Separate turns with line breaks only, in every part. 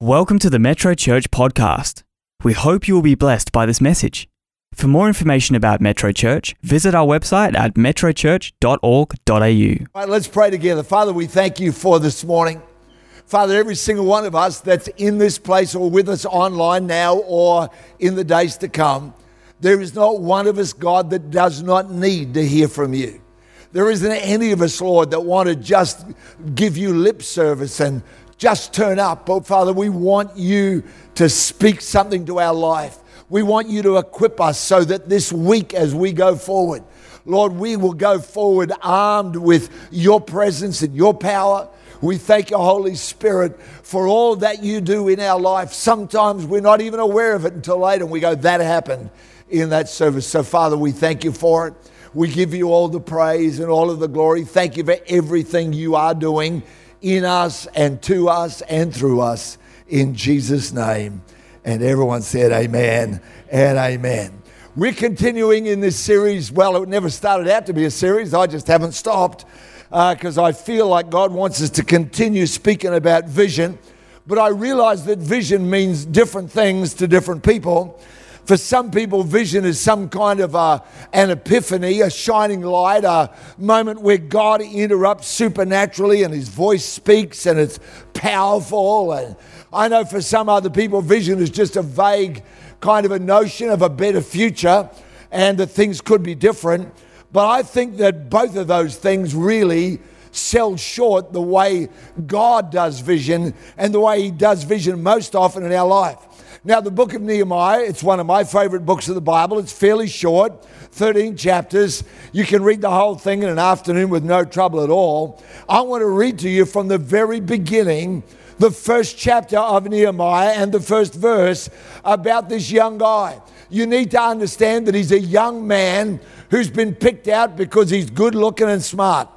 Welcome to the Metro Church podcast. We hope you will be blessed by this message. For more information about Metro Church, visit our website at metrochurch.org.au.
All right, let's pray together. Father, we thank you for this morning. Father, every single one of us that's in this place or with us online now or in the days to come, there is not one of us, God, that does not need to hear from you. There isn't any of us, Lord, that want to just give you lip service and just turn up. But Father, we want you to speak something to our life. We want you to equip us so that this week as we go forward, Lord, we will go forward armed with your presence and your power. We thank you, Holy Spirit, for all that you do in our life. Sometimes we're not even aware of it until later, and we go, that happened in that service. So, Father, we thank you for it. We give you all the praise and all of the glory. Thank you for everything you are doing in us and to us and through us in Jesus' name. And everyone said, Amen and Amen. We're continuing in this series. Well, it never started out to be a series, I just haven't stopped because uh, I feel like God wants us to continue speaking about vision. But I realize that vision means different things to different people. For some people, vision is some kind of a, an epiphany, a shining light, a moment where God interrupts supernaturally and his voice speaks and it's powerful. And I know for some other people, vision is just a vague kind of a notion of a better future and that things could be different. But I think that both of those things really sell short the way God does vision and the way He does vision most often in our life. Now, the book of Nehemiah, it's one of my favorite books of the Bible. It's fairly short, 13 chapters. You can read the whole thing in an afternoon with no trouble at all. I want to read to you from the very beginning, the first chapter of Nehemiah and the first verse about this young guy. You need to understand that he's a young man who's been picked out because he's good looking and smart.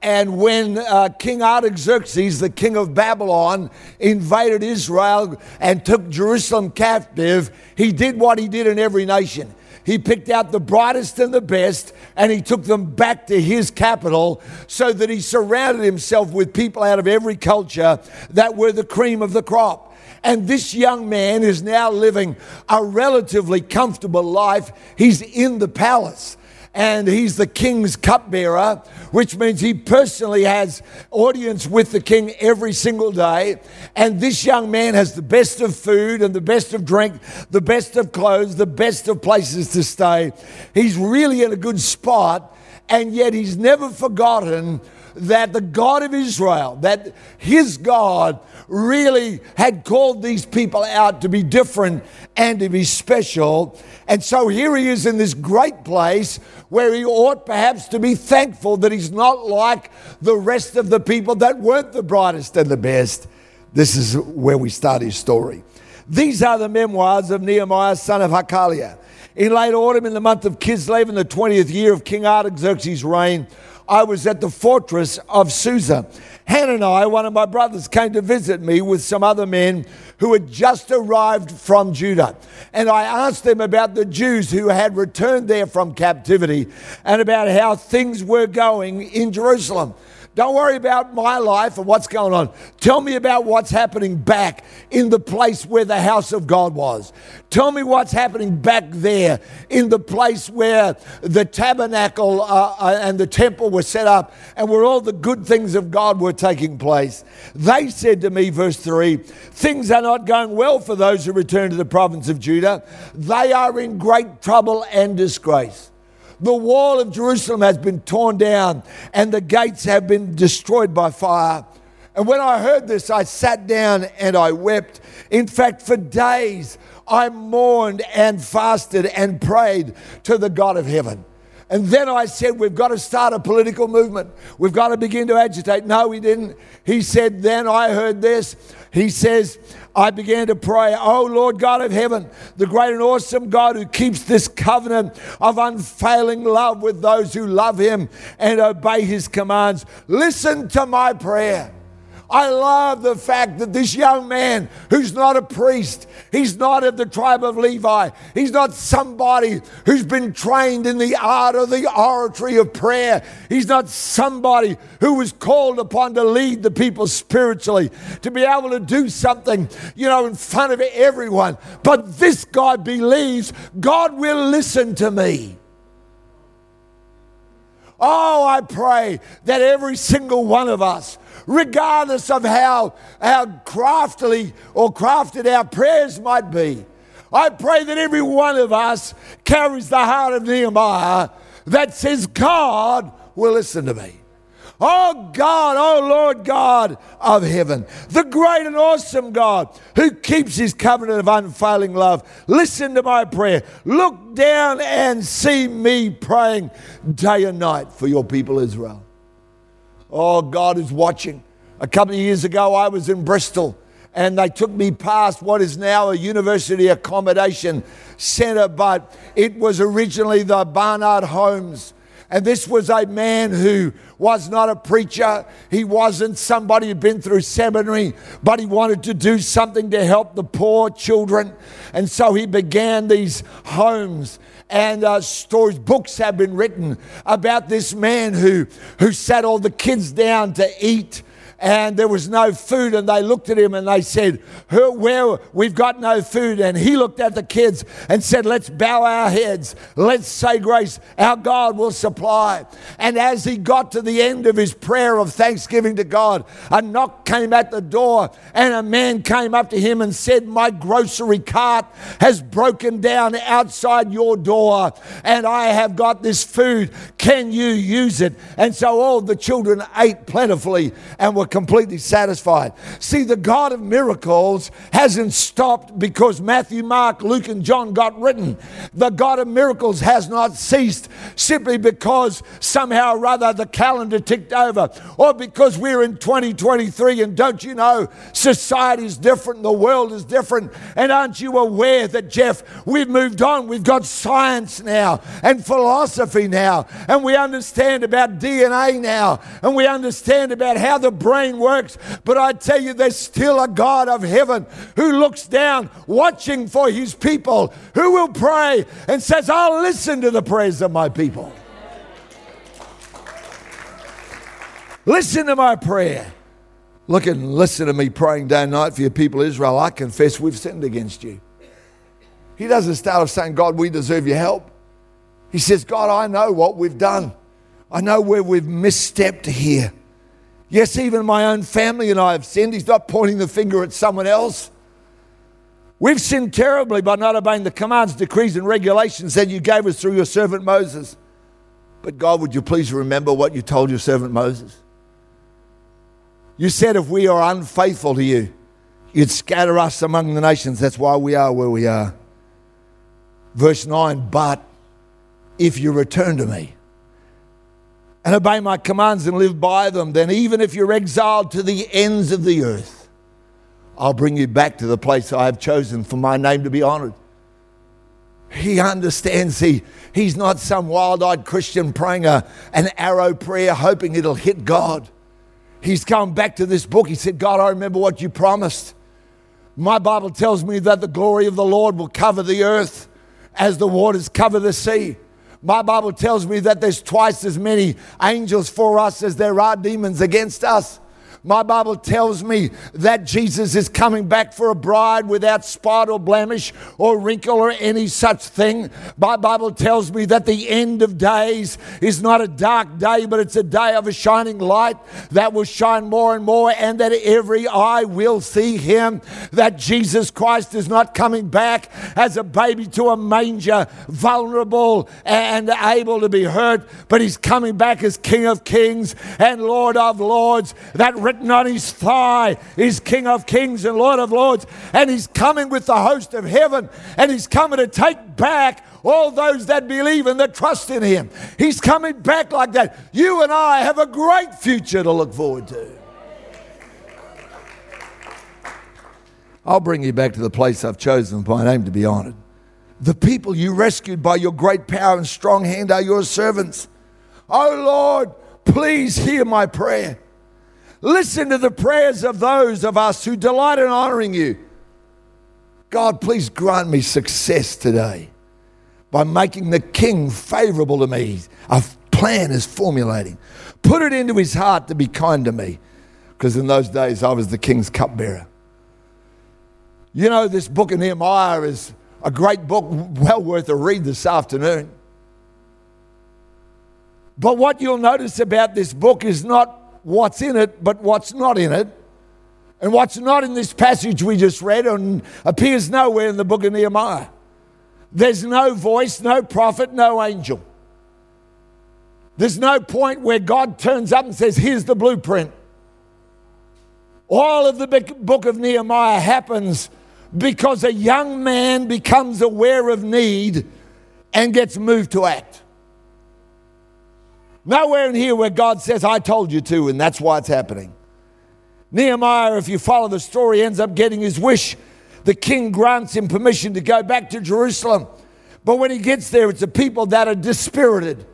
And when uh, King Artaxerxes, the king of Babylon, invited Israel and took Jerusalem captive, he did what he did in every nation. He picked out the brightest and the best and he took them back to his capital so that he surrounded himself with people out of every culture that were the cream of the crop. And this young man is now living a relatively comfortable life. He's in the palace and he's the king's cupbearer, which means he personally has audience with the king every single day. And this young man has the best of food and the best of drink, the best of clothes, the best of places to stay. He's really in a good spot, and yet he's never forgotten that the God of Israel, that his God really had called these people out to be different and to be special. And so here he is in this great place where he ought perhaps to be thankful that he's not like the rest of the people that weren't the brightest and the best. This is where we start his story. These are the memoirs of Nehemiah, son of Hachaliah. In late autumn, in the month of Kislev, in the 20th year of King Artaxerxes' reign, I was at the fortress of Susa. Hanani, one of my brothers, came to visit me with some other men who had just arrived from Judah. And I asked them about the Jews who had returned there from captivity and about how things were going in Jerusalem. Don't worry about my life and what's going on. Tell me about what's happening back in the place where the house of God was. Tell me what's happening back there in the place where the tabernacle uh, uh, and the temple were set up and where all the good things of God were taking place. They said to me, verse 3 things are not going well for those who return to the province of Judah. They are in great trouble and disgrace. The wall of Jerusalem has been torn down and the gates have been destroyed by fire. And when I heard this, I sat down and I wept. In fact, for days, I mourned and fasted and prayed to the God of heaven. And then I said, We've got to start a political movement. We've got to begin to agitate. No, he didn't. He said, Then I heard this. He says, I began to pray, Oh Lord God of heaven, the great and awesome God who keeps this covenant of unfailing love with those who love him and obey his commands, listen to my prayer. I love the fact that this young man, who's not a priest, he's not of the tribe of Levi, he's not somebody who's been trained in the art of the oratory of prayer, he's not somebody who was called upon to lead the people spiritually, to be able to do something, you know, in front of everyone. But this guy believes God will listen to me. Oh, I pray that every single one of us, regardless of how, how craftily or crafted our prayers might be, I pray that every one of us carries the heart of Nehemiah that says, God will listen to me. Oh God, oh Lord God of heaven, the great and awesome God who keeps his covenant of unfailing love. Listen to my prayer. Look down and see me praying day and night for your people Israel. Oh, God is watching. A couple of years ago, I was in Bristol and they took me past what is now a university accommodation centre, but it was originally the Barnard Homes and this was a man who was not a preacher. He wasn't somebody who'd been through seminary, but he wanted to do something to help the poor children. And so he began these homes and uh, stories, books have been written about this man who, who sat all the kids down to eat and there was no food. And they looked at him and they said, Where we've got no food. And he looked at the kids and said, Let's bow our heads. Let's say grace. Our God will supply. And as he got to the end of his prayer of thanksgiving to God, a knock came at the door and a man came up to him and said, My grocery cart has broken down outside your door and I have got this food. Can you use it? And so all the children ate plentifully and were completely satisfied. See, the God of miracles hasn't stopped because Matthew, Mark, Luke, and John got written. The God of miracles has not ceased simply because somehow or other the calendar ticked over or because we're in 2023 and don't you know society is different, the world is different. And aren't you aware that, Geoff, we've moved on? We've got science now and philosophy now, and we understand about DNA now, and we understand about how the brain brain works. But I tell you, there's still a God of heaven who looks down, watching for his people, who will pray and says, I'll listen to the prayers of my people. Listen to my prayer. Look and listen to me praying day and night for your people Israel. I confess we've sinned against you. He doesn't start off saying, God, we deserve your help. He says, God, I know what we've done. I know where we've misstepped here. Yes, even my own family and I have sinned. He's not pointing the finger at someone else. We've sinned terribly by not obeying the commands, decrees, and regulations that you gave us through your servant Moses. But God, would you please remember what you told your servant Moses? You said if we are unfaithful to you, you'd scatter us among the nations. That's why we are where we are. Verse 9, but if you return to me, and obey my commands and live by them, then even if you're exiled to the ends of the earth, I'll bring you back to the place I have chosen for my name to be honored. He understands he, he's not some wild eyed Christian praying a, an arrow prayer hoping it'll hit God. He's come back to this book. He said, God, I remember what you promised. My Bible tells me that the glory of the Lord will cover the earth as the waters cover the sea. My Bible tells me that there's twice as many angels for us as there are demons against us. My Bible tells me that Jesus is coming back for a bride without spot or blemish or wrinkle or any such thing. My Bible tells me that the end of days is not a dark day, but it's a day of a shining light that will shine more and more, and that every eye will see him. That Jesus Christ is not coming back as a baby to a manger, vulnerable and able to be hurt, but he's coming back as King of Kings and Lord of Lords. That written on his thigh is King of Kings and Lord of Lords. And he's coming with the host of heaven. And he's coming to take back all those that believe and that trust in him. He's coming back like that. You and I have a great future to look forward to. I'll bring you back to the place I've chosen my name to be honored. The people you rescued by your great power and strong hand are your servants. Oh Lord, please hear my prayer. Listen to the prayers of those of us who delight in honoring you. God, please grant me success today by making the king favorable to me. A plan is formulating. Put it into his heart to be kind to me, because in those days I was the king's cupbearer. You know, this book of Nehemiah is a great book, well worth a read this afternoon. But what you'll notice about this book is not what's in it, but what's not in it. And what's not in this passage we just read and appears nowhere in the book of Nehemiah. There's no voice, no prophet, no angel. There's no point where God turns up and says, Here's the blueprint. All of the book of Nehemiah happens because a young man becomes aware of need and gets moved to act. Nowhere in here where God says, I told you to, and that's why it's happening. Nehemiah, if you follow the story, ends up getting his wish. The king grants him permission to go back to Jerusalem. But when he gets there, it's a people that are dispirited.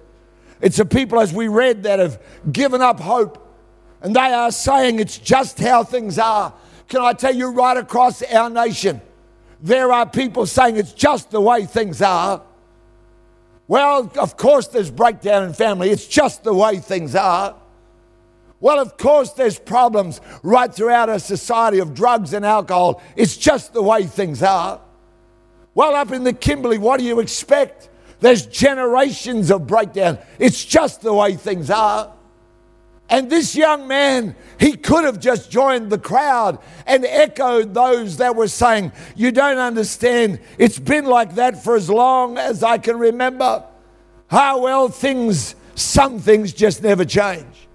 It's a people, as we read, that have given up hope. And they are saying it's just how things are. Can I tell you, right across our nation, there are people saying it's just the way things are. Well, of course, there's breakdown in family. It's just the way things are. Well, of course, there's problems right throughout our society of drugs and alcohol. It's just the way things are. Well, up in the Kimberley, what do you expect? There's generations of breakdown. It's just the way things are. And this young man, he could have just joined the crowd and echoed those that were saying, You don't understand. It's been like that for as long as I can remember. How well things, some things just never change.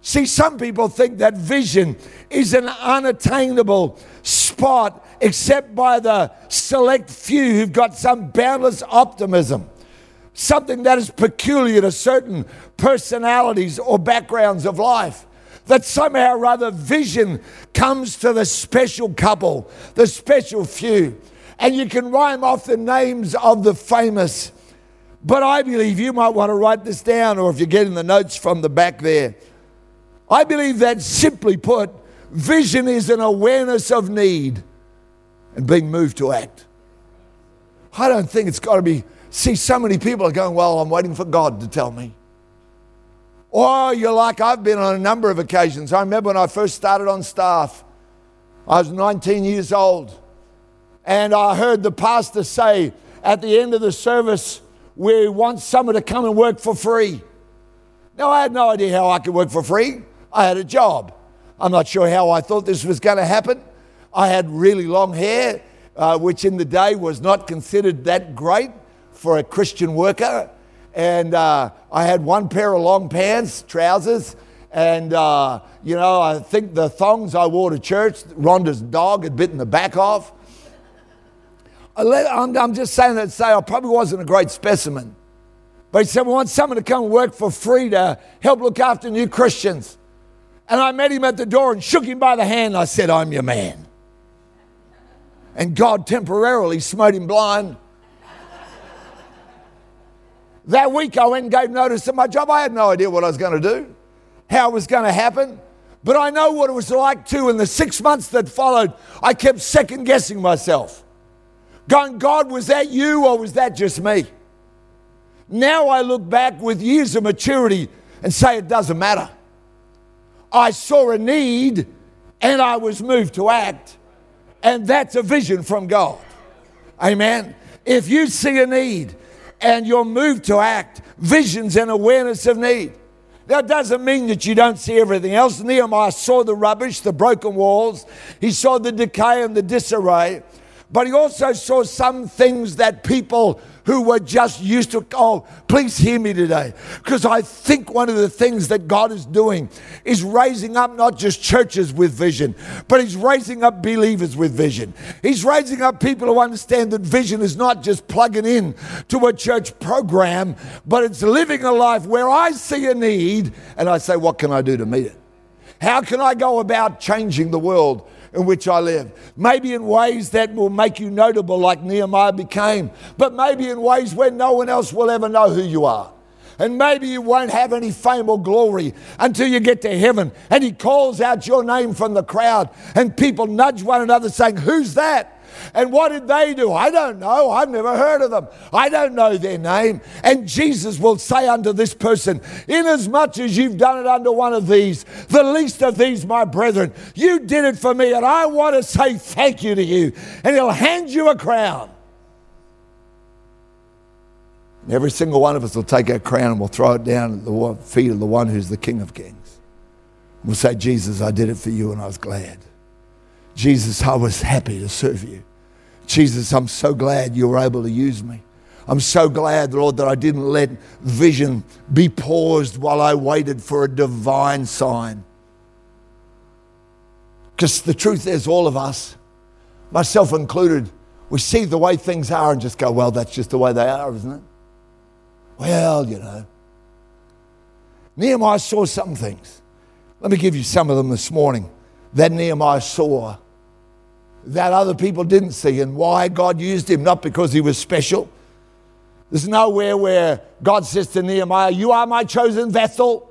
See, some people think that vision is an unattainable spot except by the select few who've got some boundless optimism something that is peculiar to certain personalities or backgrounds of life. That somehow or other vision comes to the special couple, the special few. And you can rhyme off the names of the famous. But I believe you might want to write this down, or if you're getting the notes from the back there. I believe that simply put, vision is an awareness of need and being moved to act. I don't think it's got to be See, so many people are going, Well, I'm waiting for God to tell me. Or you're like I've been on a number of occasions. I remember when I first started on staff, I was 19 years old, and I heard the pastor say at the end of the service, We want someone to come and work for free. Now, I had no idea how I could work for free. I had a job. I'm not sure how I thought this was going to happen. I had really long hair, uh, which in the day was not considered that great for a Christian worker. And uh, I had one pair of long pants, trousers, and, uh, you know, I think the thongs I wore to church, Rhonda's dog had bitten the back off. I'm just saying that to say I probably wasn't a great specimen. But he said, We want someone to come work for free to help look after new Christians. And I met him at the door and shook him by the hand. I said, I'm your man. And God temporarily smote him blind. That week I went and gave notice of my job. I had no idea what I was going to do, how it was going to happen. But I know what it was like too. In the six months that followed, I kept second guessing myself. Going, God, was that you or was that just me? Now I look back with years of maturity and say it doesn't matter. I saw a need and I was moved to act. And that's a vision from God. Amen. If you see a need and you're moved to act, visions and awareness of need. That doesn't mean that you don't see everything else. Nehemiah saw the rubbish, the broken walls, he saw the decay and the disarray, but he also saw some things that people who were just used to, oh, please hear me today. Because I think one of the things that God is doing is raising up not just churches with vision, but He's raising up believers with vision. He's raising up people who understand that vision is not just plugging in to a church program, but it's living a life where I see a need and I say, what can I do to meet it? How can I go about changing the world? In which I live. Maybe in ways that will make you notable, like Nehemiah became, but maybe in ways where no one else will ever know who you are. And maybe you won't have any fame or glory until you get to heaven. And he calls out your name from the crowd, and people nudge one another saying, Who's that? And what did they do? I don't know. I've never heard of them. I don't know their name. And Jesus will say unto this person, Inasmuch as you've done it unto one of these, the least of these, my brethren, you did it for me, and I want to say thank you to you. And he'll hand you a crown. And every single one of us will take our crown and we'll throw it down at the feet of the one who's the King of Kings. We'll say, Jesus, I did it for you and I was glad. Jesus, I was happy to serve you. Jesus, I'm so glad you were able to use me. I'm so glad, Lord, that I didn't let vision be paused while I waited for a divine sign. Because the truth is, all of us, myself included, we see the way things are and just go, well, that's just the way they are, isn't it? Well, you know. Nehemiah saw some things. Let me give you some of them this morning that Nehemiah saw that other people didn't see and why God used him, not because he was special. There's nowhere where God says to Nehemiah, You are my chosen vessel.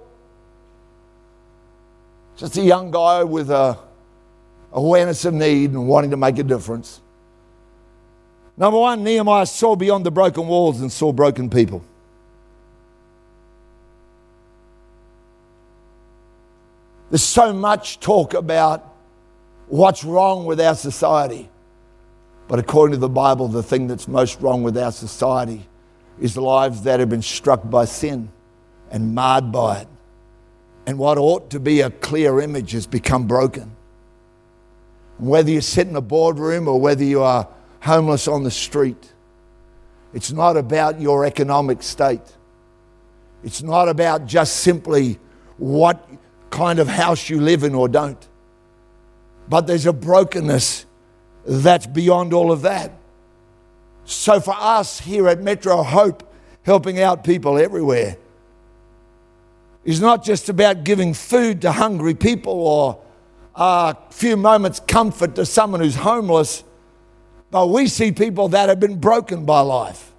Just a young guy with a awareness of need and wanting to make a difference. Number one, Nehemiah saw beyond the broken walls and saw broken people. There's so much talk about what's wrong with our society. But according to the Bible, the thing that's most wrong with our society is lives that have been struck by sin and marred by it. And what ought to be a clear image has become broken. Whether you sit in a boardroom or whether you are homeless on the street, it's not about your economic state. It's not about just simply what kind of house you live in or don't. But there's a brokenness that's beyond all of that. So for us here at Metro Hope, helping out people everywhere, is not just about giving food to hungry people or a few moments comfort to someone who's homeless, but we see people that have been broken by life.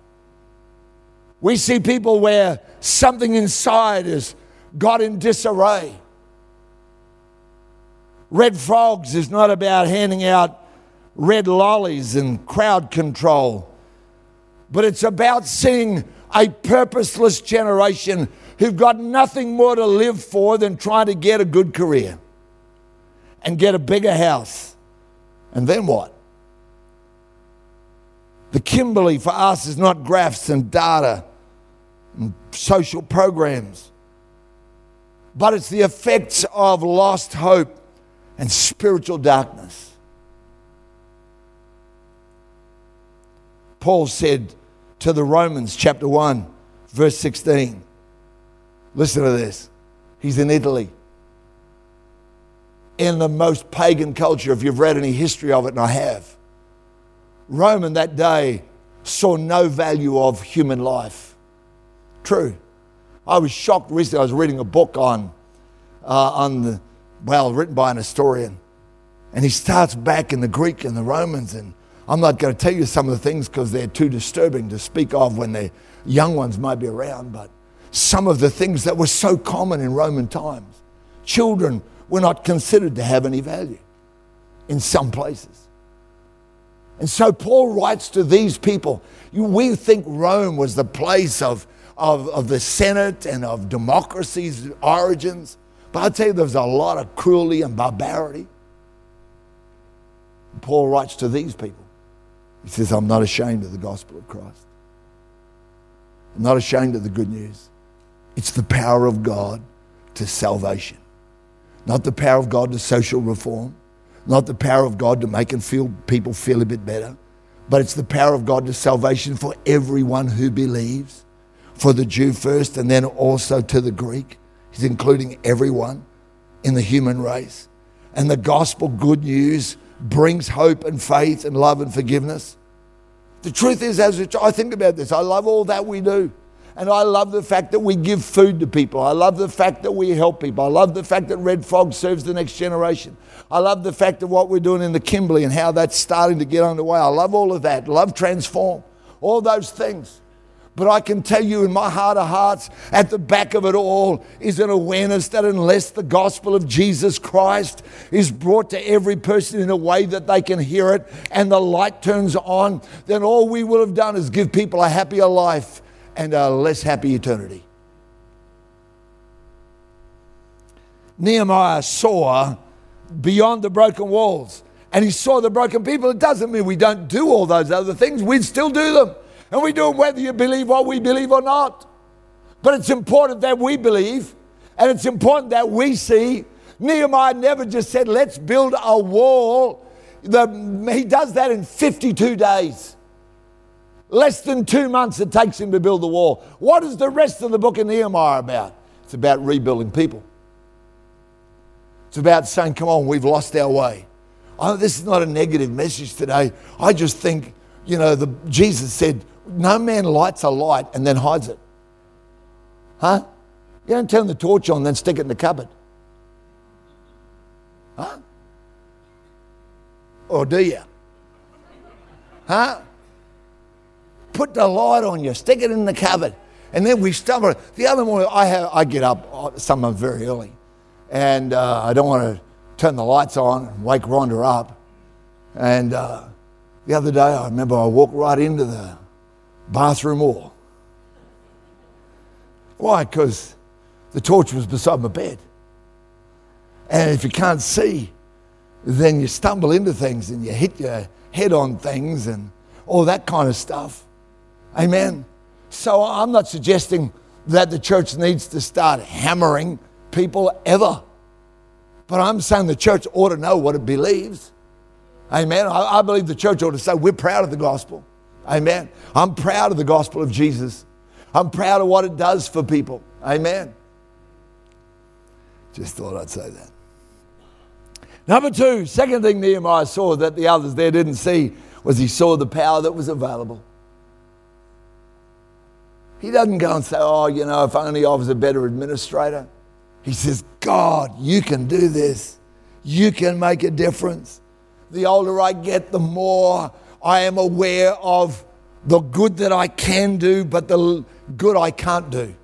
We see people where something inside has got in disarray. Red Frogs is not about handing out red lollies and crowd control, but it's about seeing a purposeless generation who've got nothing more to live for than trying to get a good career and get a bigger house. And then what? The Kimberley for us is not graphs and data and social programs, but it's the effects of lost hope and spiritual darkness. Paul said to the Romans, chapter 1, verse 16. Listen to this. He's in Italy. In the most pagan culture, if you've read any history of it, and I have, Rome in that day saw no value of human life. True. I was shocked recently. I was reading a book on, uh, on the, well, written by an historian. And he starts back in the Greek and the Romans. And I'm not going to tell you some of the things because they're too disturbing to speak of when the young ones might be around. But some of the things that were so common in Roman times. Children were not considered to have any value in some places. And so Paul writes to these people. We think Rome was the place of, of, of the Senate and of democracy's origins. But I tell you, there's a lot of cruelty and barbarity. Paul writes to these people. He says, I'm not ashamed of the gospel of Christ. I'm not ashamed of the good news. It's the power of God to salvation. Not the power of God to social reform, not the power of God to make and feel people feel a bit better, but it's the power of God to salvation for everyone who believes, for the Jew first and then also to the Greek. He's including everyone in the human race. And the gospel good news brings hope and faith and love and forgiveness. The truth is, as I think about this, I love all that we do. And I love the fact that we give food to people. I love the fact that we help people. I love the fact that Red Frog serves the next generation. I love the fact of what we're doing in the Kimberley and how that's starting to get underway. I love all of that. Love transform. All those things. But I can tell you in my heart of hearts, at the back of it all is an awareness that unless the gospel of Jesus Christ is brought to every person in a way that they can hear it and the light turns on, then all we will have done is give people a happier life and a less happy eternity. Nehemiah saw beyond the broken walls and he saw the broken people. It doesn't mean we don't do all those other things, we still do them. And we do them whether you believe what we believe or not. But it's important that we believe and it's important that we see. Nehemiah never just said, let's build a wall. The, he does that in 52 days. Less than two months it takes him to build the wall. What is the rest of the book of Nehemiah about? It's about rebuilding people. It's about saying, come on, we've lost our way. Oh, this is not a negative message today. I just think, you know, the, Jesus said, no man lights a light and then hides it. Huh? You don't turn the torch on, then stick it in the cupboard. Huh? Or do you? Huh? Put the light on you, stick it in the cupboard. And then we stumble. The other morning, I, have, I get up uh, sometimes very early and uh, I don't want to turn the lights on and wake Rhonda up. And uh, the other day, I remember I walked right into the bathroom wall. Why? Because the torch was beside my bed. And if you can't see, then you stumble into things and you hit your head on things and all that kind of stuff. Amen. So I'm not suggesting that the church needs to start hammering people ever. But I'm saying the church ought to know what it believes. Amen. I, I, believe the church ought to say, we're proud of the gospel. Amen. I'm proud of the gospel of Jesus. I'm proud of what it does for people. Amen. Just thought I'd say that. Number two, second thing Nehemiah saw that the others there didn't see was he saw the power that was available. He doesn't go and say, oh, you know, if only I was a better administrator. He says, God, you can do this. You can make a difference. The older I get, the more I am aware of the good that I can do, but the good I can't do.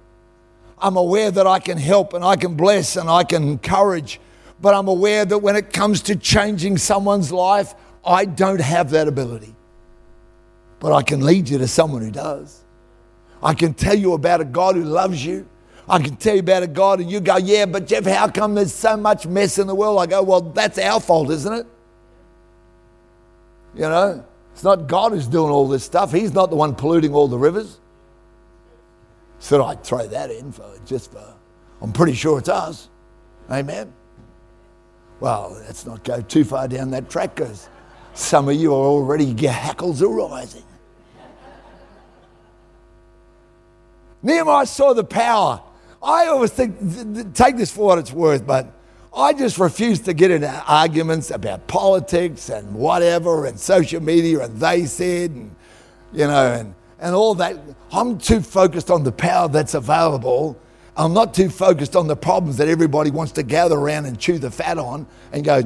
I'm aware that I can help and I can bless and I can encourage, but I'm aware that when it comes to changing someone's life, I don't have that ability. But I can lead you to someone who does. I can tell you about a God who loves you. I can tell you about a God, and you go, Yeah, but Geoff, how come there's so much mess in the world? I go, Well, that's our fault, isn't it? You know, it's not God who's doing all this stuff. He's not the one polluting all the rivers. So I'd throw that in for just for, I'm pretty sure it's us. Amen. Well, let's not go too far down that track because some of you are already, your hackles are. Nehemiah saw the power I always think, take this for what it's worth, but I just refuse to get into arguments about politics and whatever and social media and they said and, you know, and, and all that. I'm too focused on the power that's available. I'm not too focused on the problems that everybody wants to gather around and chew the fat on and go,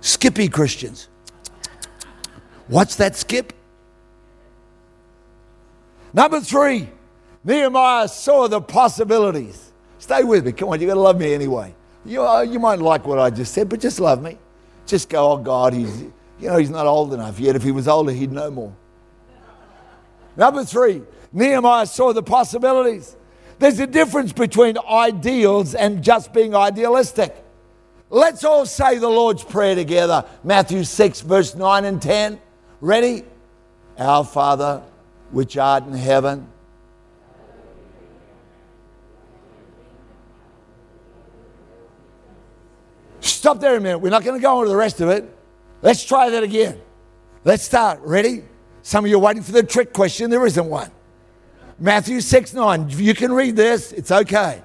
Skippy Christians. What's that skip? Number three, Nehemiah saw the possibilities. Stay with me. Come on, you've got to love me anyway. You, uh, you might like what I just said, but just love me. Just go, oh God, he's, you know, he's not old enough yet. If he was older, he'd know more. Number three, Nehemiah saw the possibilities. There's a difference between ideals and just being idealistic. Let's all say the Lord's Prayer together. Matthew 6, verse 9 and 10. Ready? Our Father, which art in heaven Stop there a minute. We're not going to go into the rest of it. Let's try that again. Let's start. Ready? Some of you are waiting for the trick question. There isn't one. Matthew 6 9. You can read this. It's okay.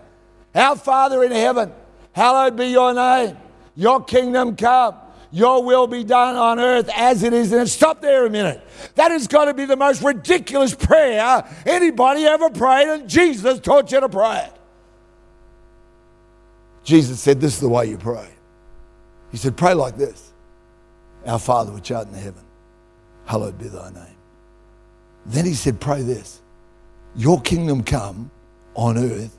Our Father in heaven, hallowed be your name. Your kingdom come. Your will be done on earth as it is in Stop there a minute. That has got to be the most ridiculous prayer anybody ever prayed, and Jesus taught you to pray it. Jesus said, This is the way you pray. He said, Pray like this Our Father which art in heaven, hallowed be thy name. Then he said, Pray this Your kingdom come on earth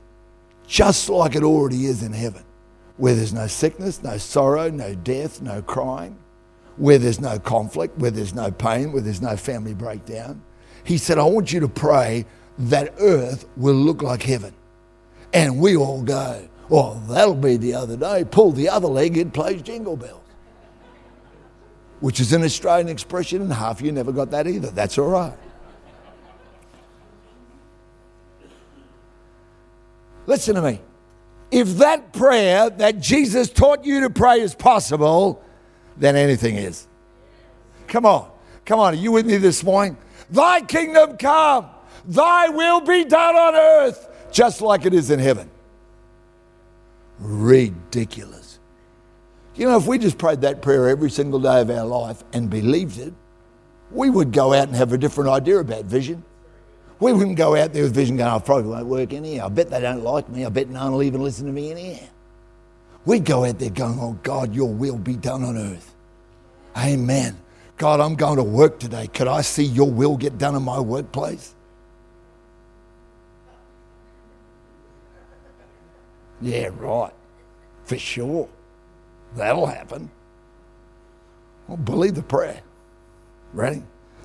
just like it already is in heaven, where there's no sickness, no sorrow, no death, no crying, where there's no conflict, where there's no pain, where there's no family breakdown. He said, I want you to pray that earth will look like heaven. And we all go, well, that'll be the other day. Pull the other leg, it plays jingle bells. Which is an Australian expression, and half you never got that either. That's all right. Listen to me. If that prayer that Jesus taught you to pray is possible, then anything is. Come on. Come on. Are you with me this morning? Thy kingdom come, thy will be done on earth, just like it is in heaven. Ridiculous. You know, if we just prayed that prayer every single day of our life and believed it, we would go out and have a different idea about vision. We wouldn't go out there with vision going, I probably won't work anyhow. I bet they don't like me. I bet no one will even listen to me anyhow. We'd go out there going, Oh God, your will be done on earth. Amen. God, I'm going to work today. Could I see your will get done in my workplace? Yeah, right. For sure. That'll happen. Well, believe the prayer. Ready?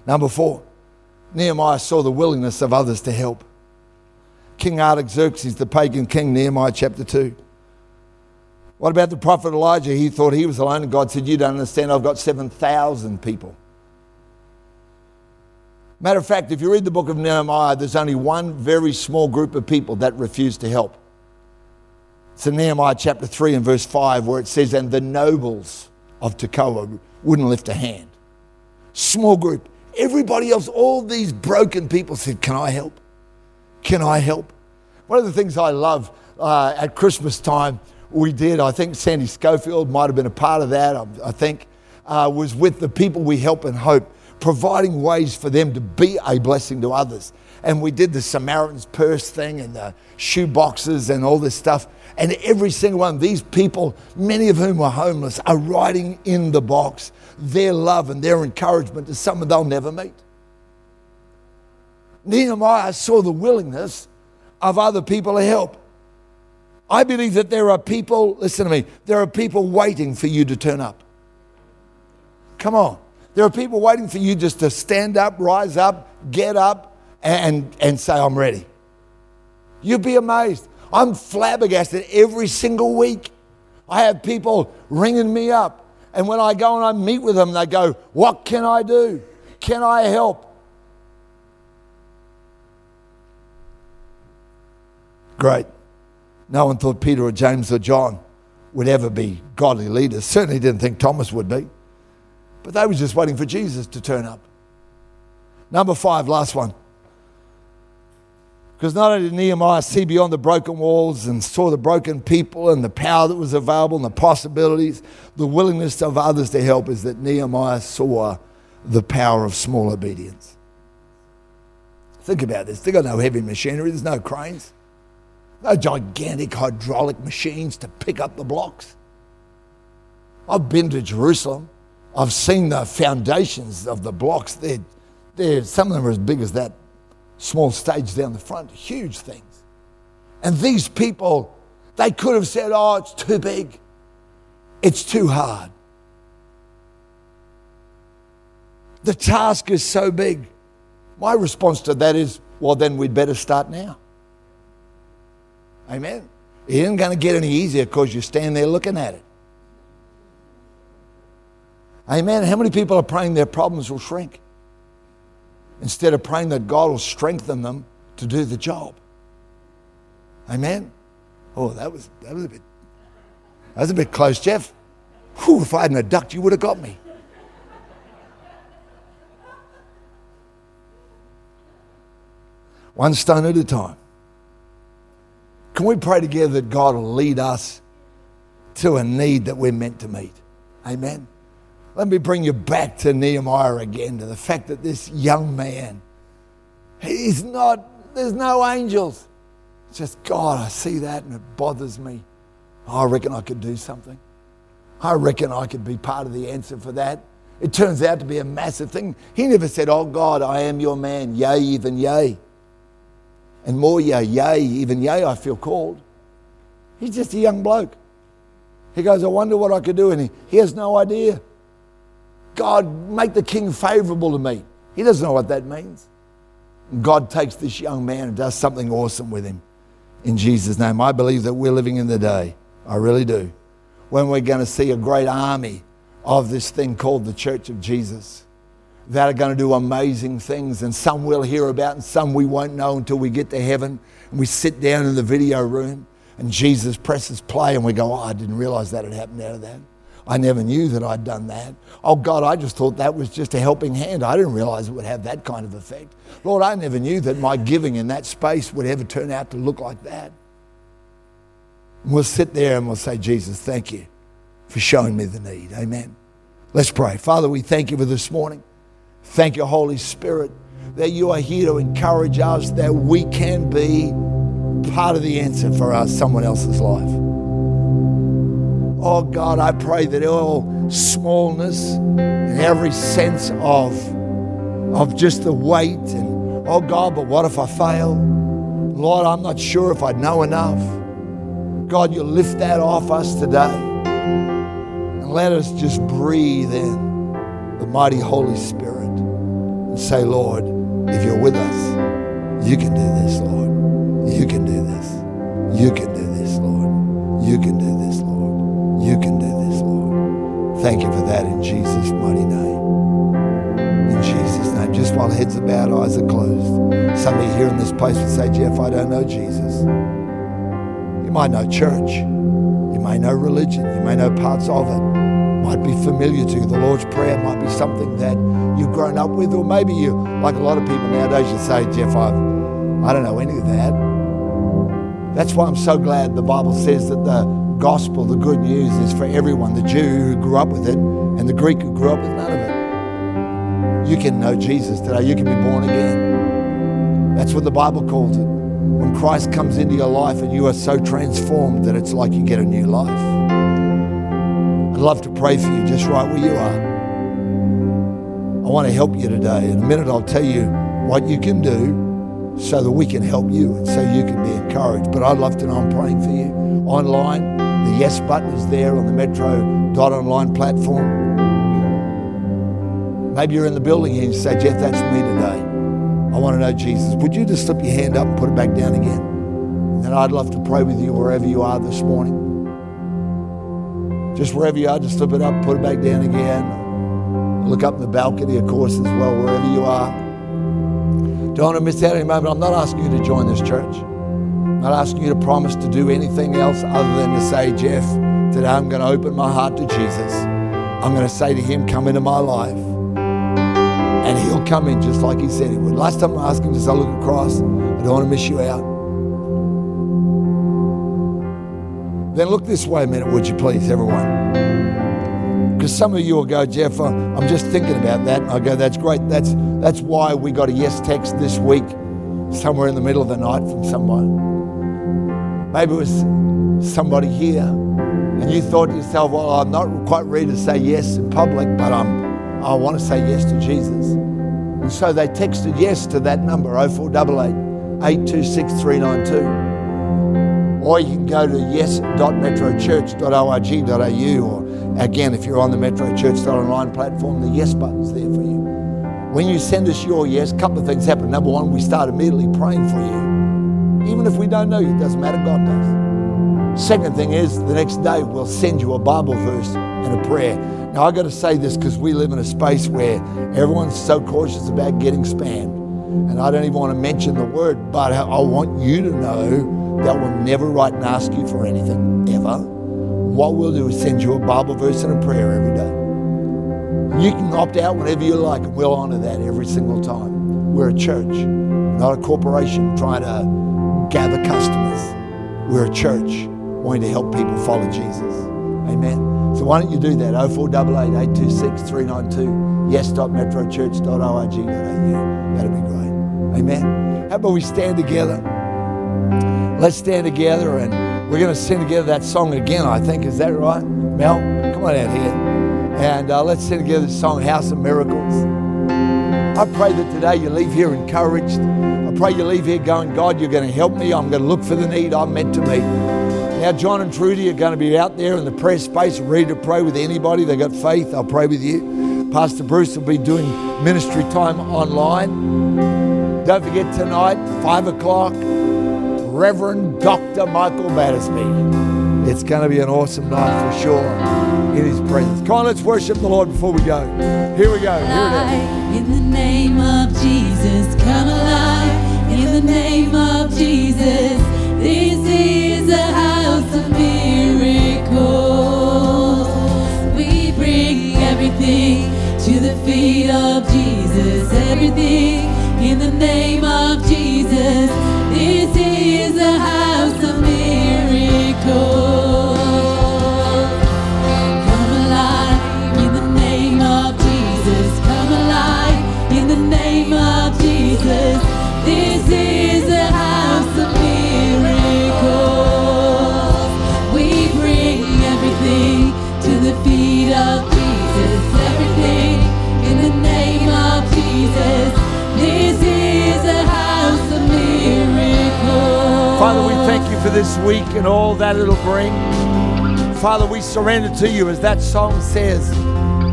Number four, Nehemiah saw the willingness of others to help. King Artaxerxes, the pagan king, Nehemiah chapter 2. What about the prophet Elijah? He thought he was alone, and God said, You don't understand, I've got 7,000 people. Matter of fact, if you read the book of Nehemiah, there's only one very small group of people that refused to help. It's in Nehemiah chapter 3 and verse 5, where it says, And the nobles of Tekoa wouldn't lift a hand. Small group. Everybody else, all these broken people said, Can I help? Can I help? One of the things I love uh, at Christmas time, we did, I think Sandy Schofield might have been a part of that, I, I think, uh, was with the people we help and hope, providing ways for them to be a blessing to others. And we did the Samaritan's Purse thing and the shoe boxes and all this stuff. And every single one these people, many of whom were homeless, are writing in the box their love and their encouragement to someone they'll never meet. Nehemiah saw the willingness of other people to help. I believe that there are people, listen to me, there are people waiting for you to turn up. Come on. There are people waiting for you just to stand up, rise up, get up, and, and say, I'm ready. You'd be amazed. I'm flabbergasted every single week. I have people ringing me up. And when I go and I meet with them, they go, What can I do? Can I help? Great. No one thought Peter or James or John would ever be godly leaders. Certainly didn't think Thomas would be. But they were just waiting for Jesus to turn up. Number five, last one. Because not only did Nehemiah see beyond the broken walls and saw the broken people and the power that was available and the possibilities, the willingness of others to help is that Nehemiah saw the power of small obedience. Think about this. They've got no heavy machinery, there's no cranes, no gigantic hydraulic machines to pick up the blocks. I've been to Jerusalem. I've seen the foundations of the blocks. They're, they're, some of them are as big as that small stage down the front, huge things. And these people, they could have said, oh, it's too big, it's too hard. The task is so big. My response to that is, well, then we'd better start now. Amen. It isn't going to get any easier because you stand there looking at it. Amen. How many people are praying their problems will shrink? Instead of praying that God will strengthen them to do the job. Amen. Oh, that was that was a bit that was a bit close, Geoff. Whew, if I hadn't ducked, you would have got me. One stone at a time. Can we pray together that God will lead us to a need that we're meant to meet? Amen. Let me bring you back to Nehemiah again, to the fact that this young man, he's not, there's no angels. It's just, God, I see that and it bothers me. I reckon I could do something. I reckon I could be part of the answer for that. It turns out to be a massive thing. He never said, Oh God, I am your man, yea, even yea. And more, yea, yea, even yea, I feel called. He's just a young bloke. He goes, I wonder what I could do. And he, he has no idea. God, make the king favorable to me. He doesn't know what that means. God takes this young man and does something awesome with him. In Jesus' name, I believe that we're living in the day. I really do. When we're going to see a great army of this thing called the Church of Jesus that are going to do amazing things, and some we'll hear about, and some we won't know until we get to heaven and we sit down in the video room and Jesus presses play, and we go, Oh, I didn't realize that had happened out of that. I never knew that I'd done that. Oh, God, I just thought that was just a helping hand. I didn't realize it would have that kind of effect. Lord, I never knew that my giving in that space would ever turn out to look like that. And we'll sit there and we'll say, Jesus, thank you for showing me the need. Amen. Let's pray. Father, we thank you for this morning. Thank you, Holy Spirit, that you are here to encourage us that we can be part of the answer for someone else's life. Oh God, I pray that all smallness and every sense of, of just the weight and, oh God, but what if I fail? Lord, I'm not sure if I know enough. God, you lift that off us today. And let us just breathe in the mighty Holy Spirit and say, Lord, if you're with us, you can do this, Lord. You can do this. You can do this, Lord. You can do this, Thank you for that in Jesus' mighty name. In Jesus' name. Just while heads are bowed, eyes are closed. Somebody here in this place would say, Geoff, I don't know Jesus. You might know church. You may know religion. You may know parts of it. Might be familiar to you. The Lord's Prayer might be something that you've grown up with, or maybe you, like a lot of people nowadays, you say, Geoff, I've, I don't know any of that. That's why I'm so glad the Bible says that the gospel, the good news, is for everyone the Jew who grew up with it and the Greek who grew up with none of it. You can know Jesus today, you can be born again. That's what the Bible calls it. When Christ comes into your life and you are so transformed that it's like you get a new life. I'd love to pray for you just right where you are. I want to help you today. In a minute, I'll tell you what you can do so that we can help you and so you can be encouraged. But I'd love to know I'm praying for you. Online, yes button is there on the metro.online platform. Maybe you're in the building here and you say, Geoff, that's me today. I want to know Jesus. Would you just slip your hand up and put it back down again? And I'd love to pray with you wherever you are this morning. Just wherever you are, just slip it up, put it back down again. Look up in the balcony, of course, as well, wherever you are. Don't want to miss out any moment. I'm not asking you to join this church. I'm not asking you to promise to do anything else other than to say, Geoff, today I'm going to open my heart to Jesus. I'm going to say to him, come into my life. And he'll come in just like he said he would. Last time I asked him, just I look across. I don't want to miss you out. Then look this way a minute, would you please, everyone? Because some of you will go, Geoff, I'm just thinking about that. And I go, that's great. That's, that's why we got a yes text this week, somewhere in the middle of the night from someone. Maybe it was somebody here, and you thought to yourself, well, I'm not quite ready to say yes in public, but I'm, I want to say yes to Jesus. And so they texted yes to that number, 0488 826 392. Or you can go to yes.metrochurch.org.au, or again, if you're on the Metro Church online platform, the yes button's there for you. When you send us your yes, a couple of things happen. Number one, we start immediately praying for you. Even if we don't know you, it doesn't matter, God does. Second thing is, the next day we'll send you a Bible verse and a prayer. Now, I've got to say this because we live in a space where everyone's so cautious about getting spammed. And I don't even want to mention the word, but I want you to know that we'll never write and ask you for anything, ever. What we'll do is send you a Bible verse and a prayer every day. You can opt out whenever you like, and we'll honor that every single time. We're a church, not a corporation trying to gather customers. We're a church wanting to help people follow Jesus. Amen. So why don't you do that? 0488 826 392 yes.metrochurch.org.au. That'd be great. Amen. How about we stand together? Let's stand together and we're going to sing together that song again, I think. Is that right? Mel, come on out here. And uh, let's sing together the song House of Miracles. I pray that today you leave here encouraged. I pray you leave here going, God, you're going to help me. I'm going to look for the need I'm meant to meet. Now, John and Trudy are going to be out there in the prayer space, ready to pray with anybody. They've got faith. I'll pray with you. Pastor Bruce will be doing ministry time online. Don't forget tonight, 5 o'clock, Reverend Dr. Michael Battersby. It's going to be an awesome night for sure in his presence. Come on, let's worship the Lord before we go. Here we go. Here it is.
In the name of Jesus, come alive. In the name of Jesus, this is a house of miracles. We bring everything to the feet of Jesus. Everything in the name of Jesus.
For this week and all that it'll bring. Father, we surrender to you as that song says.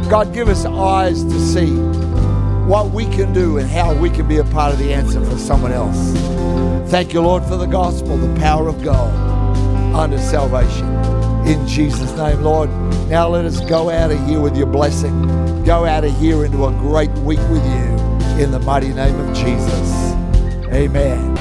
God, give us eyes to see what we can do and how we can be a part of the answer for someone else. Thank you, Lord, for the gospel, the power of God unto salvation. In Jesus' name, Lord. Now let us go out of here with your blessing. Go out of here into a great week with you in the mighty name of Jesus. Amen.